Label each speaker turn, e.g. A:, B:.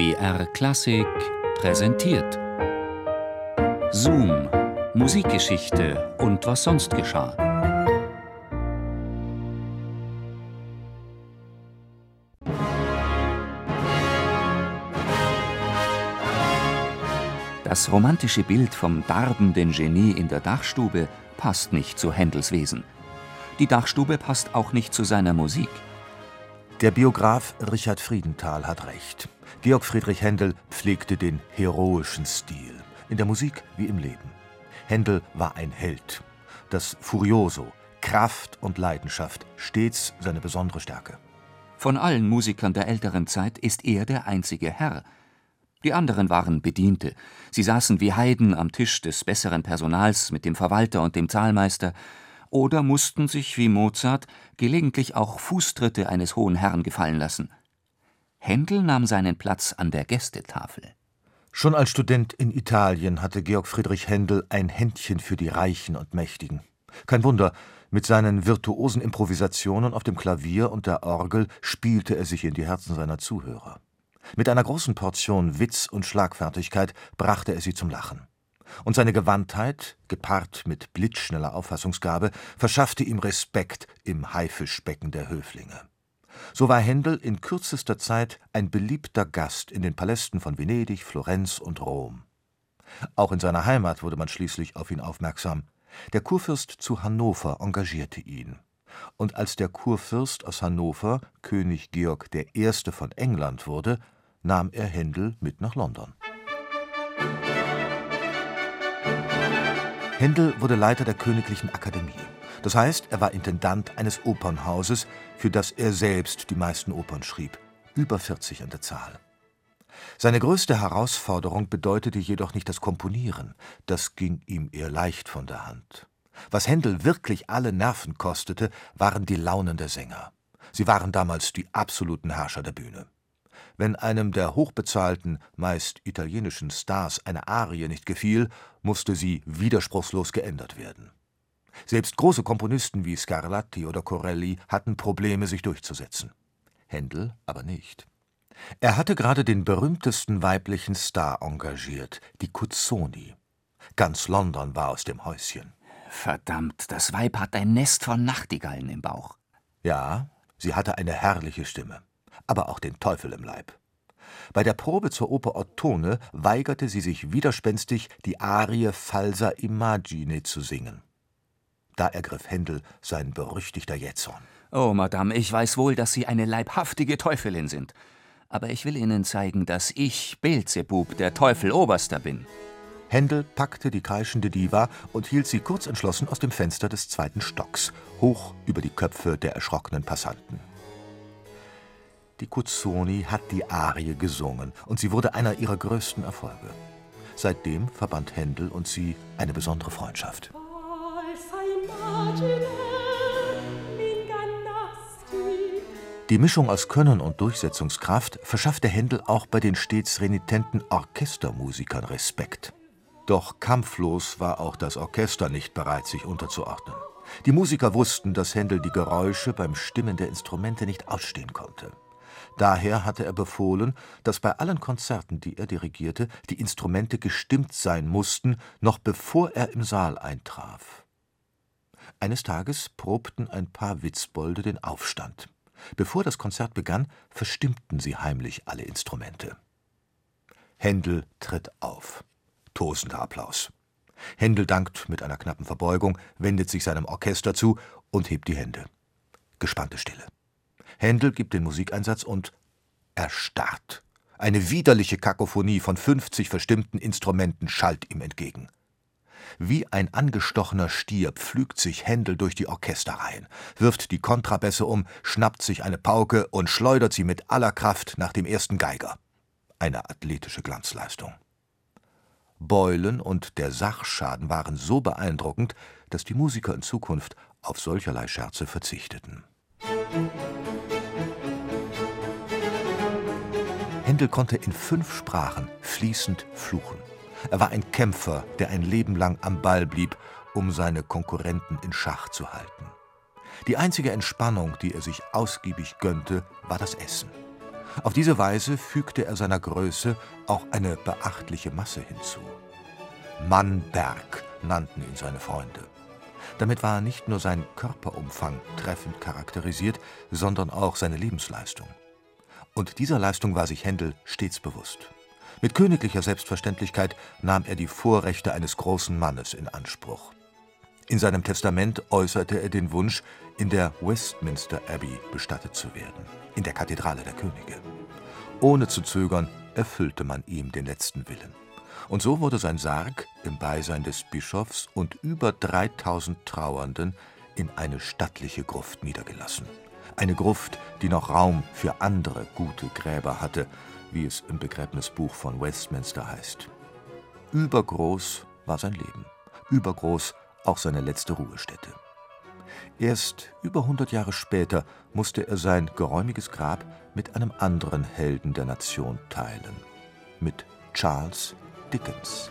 A: BR Klassik präsentiert. Zoom, Musikgeschichte und was sonst geschah. Das romantische Bild vom darbenden Genie in der Dachstube passt nicht zu Händels Wesen. Die Dachstube passt auch nicht zu seiner Musik.
B: Der Biograf Richard Friedenthal hat recht. Georg Friedrich Händel pflegte den heroischen Stil, in der Musik wie im Leben. Händel war ein Held. Das Furioso, Kraft und Leidenschaft, stets seine besondere Stärke.
A: Von allen Musikern der älteren Zeit ist er der einzige Herr. Die anderen waren Bediente. Sie saßen wie Heiden am Tisch des besseren Personals mit dem Verwalter und dem Zahlmeister oder mussten sich wie Mozart gelegentlich auch Fußtritte eines hohen Herrn gefallen lassen. Händel nahm seinen Platz an der Gästetafel.
B: Schon als Student in Italien hatte Georg Friedrich Händel ein Händchen für die Reichen und Mächtigen. Kein Wunder, mit seinen virtuosen Improvisationen auf dem Klavier und der Orgel spielte er sich in die Herzen seiner Zuhörer. Mit einer großen Portion Witz und Schlagfertigkeit brachte er sie zum Lachen und seine Gewandtheit, gepaart mit blitzschneller Auffassungsgabe, verschaffte ihm Respekt im Haifischbecken der Höflinge. So war Händel in kürzester Zeit ein beliebter Gast in den Palästen von Venedig, Florenz und Rom. Auch in seiner Heimat wurde man schließlich auf ihn aufmerksam. Der Kurfürst zu Hannover engagierte ihn. Und als der Kurfürst aus Hannover König Georg I. von England wurde, nahm er Händel mit nach London. Händel wurde Leiter der Königlichen Akademie. Das heißt, er war Intendant eines Opernhauses, für das er selbst die meisten Opern schrieb, über 40 an der Zahl. Seine größte Herausforderung bedeutete jedoch nicht das Komponieren, das ging ihm eher leicht von der Hand. Was Händel wirklich alle Nerven kostete, waren die Launen der Sänger. Sie waren damals die absoluten Herrscher der Bühne. Wenn einem der hochbezahlten, meist italienischen Stars eine Arie nicht gefiel, musste sie widerspruchslos geändert werden. Selbst große Komponisten wie Scarlatti oder Corelli hatten Probleme, sich durchzusetzen. Händel aber nicht. Er hatte gerade den berühmtesten weiblichen Star engagiert, die Cuzzoni. Ganz London war aus dem Häuschen.
A: Verdammt, das Weib hat ein Nest von Nachtigallen im Bauch.
B: Ja, sie hatte eine herrliche Stimme aber auch den Teufel im Leib. Bei der Probe zur Oper Ottone weigerte sie sich widerspenstig, die Arie Falsa Imagine zu singen. Da ergriff Händel sein berüchtigter Jähzorn.
A: Oh, Madame, ich weiß wohl, dass Sie eine leibhaftige Teufelin sind. Aber ich will Ihnen zeigen, dass ich, Beelzebub, der Teufel Oberster bin.
B: Händel packte die kreischende Diva und hielt sie kurz entschlossen aus dem Fenster des zweiten Stocks, hoch über die Köpfe der erschrockenen Passanten. Die Cuzzoni hat die Arie gesungen und sie wurde einer ihrer größten Erfolge. Seitdem verband Händel und sie eine besondere Freundschaft. Die Mischung aus Können und Durchsetzungskraft verschaffte Händel auch bei den stets renitenten Orchestermusikern Respekt. Doch kampflos war auch das Orchester nicht bereit, sich unterzuordnen. Die Musiker wussten, dass Händel die Geräusche beim Stimmen der Instrumente nicht ausstehen konnte. Daher hatte er befohlen, dass bei allen Konzerten, die er dirigierte, die Instrumente gestimmt sein mussten, noch bevor er im Saal eintraf. Eines Tages probten ein paar Witzbolde den Aufstand. Bevor das Konzert begann, verstimmten sie heimlich alle Instrumente. Händel tritt auf. Tosender Applaus. Händel dankt mit einer knappen Verbeugung, wendet sich seinem Orchester zu und hebt die Hände. Gespannte Stille. Händel gibt den Musikeinsatz und erstarrt. Eine widerliche Kakophonie von 50 verstimmten Instrumenten schallt ihm entgegen. Wie ein angestochener Stier pflügt sich Händel durch die Orchesterreihen, wirft die Kontrabässe um, schnappt sich eine Pauke und schleudert sie mit aller Kraft nach dem ersten Geiger. Eine athletische Glanzleistung. Beulen und der Sachschaden waren so beeindruckend, dass die Musiker in Zukunft auf solcherlei Scherze verzichteten. Händel konnte in fünf Sprachen fließend fluchen. Er war ein Kämpfer, der ein Leben lang am Ball blieb, um seine Konkurrenten in Schach zu halten. Die einzige Entspannung, die er sich ausgiebig gönnte, war das Essen. Auf diese Weise fügte er seiner Größe auch eine beachtliche Masse hinzu. Mannberg nannten ihn seine Freunde. Damit war nicht nur sein Körperumfang treffend charakterisiert, sondern auch seine Lebensleistung. Und dieser Leistung war sich Händel stets bewusst. Mit königlicher Selbstverständlichkeit nahm er die Vorrechte eines großen Mannes in Anspruch. In seinem Testament äußerte er den Wunsch, in der Westminster Abbey bestattet zu werden, in der Kathedrale der Könige. Ohne zu zögern erfüllte man ihm den letzten Willen. Und so wurde sein Sarg im Beisein des Bischofs und über 3000 Trauernden in eine stattliche Gruft niedergelassen. Eine Gruft, die noch Raum für andere gute Gräber hatte, wie es im Begräbnisbuch von Westminster heißt. Übergroß war sein Leben, übergroß auch seine letzte Ruhestätte. Erst über 100 Jahre später musste er sein geräumiges Grab mit einem anderen Helden der Nation teilen, mit Charles Dickens.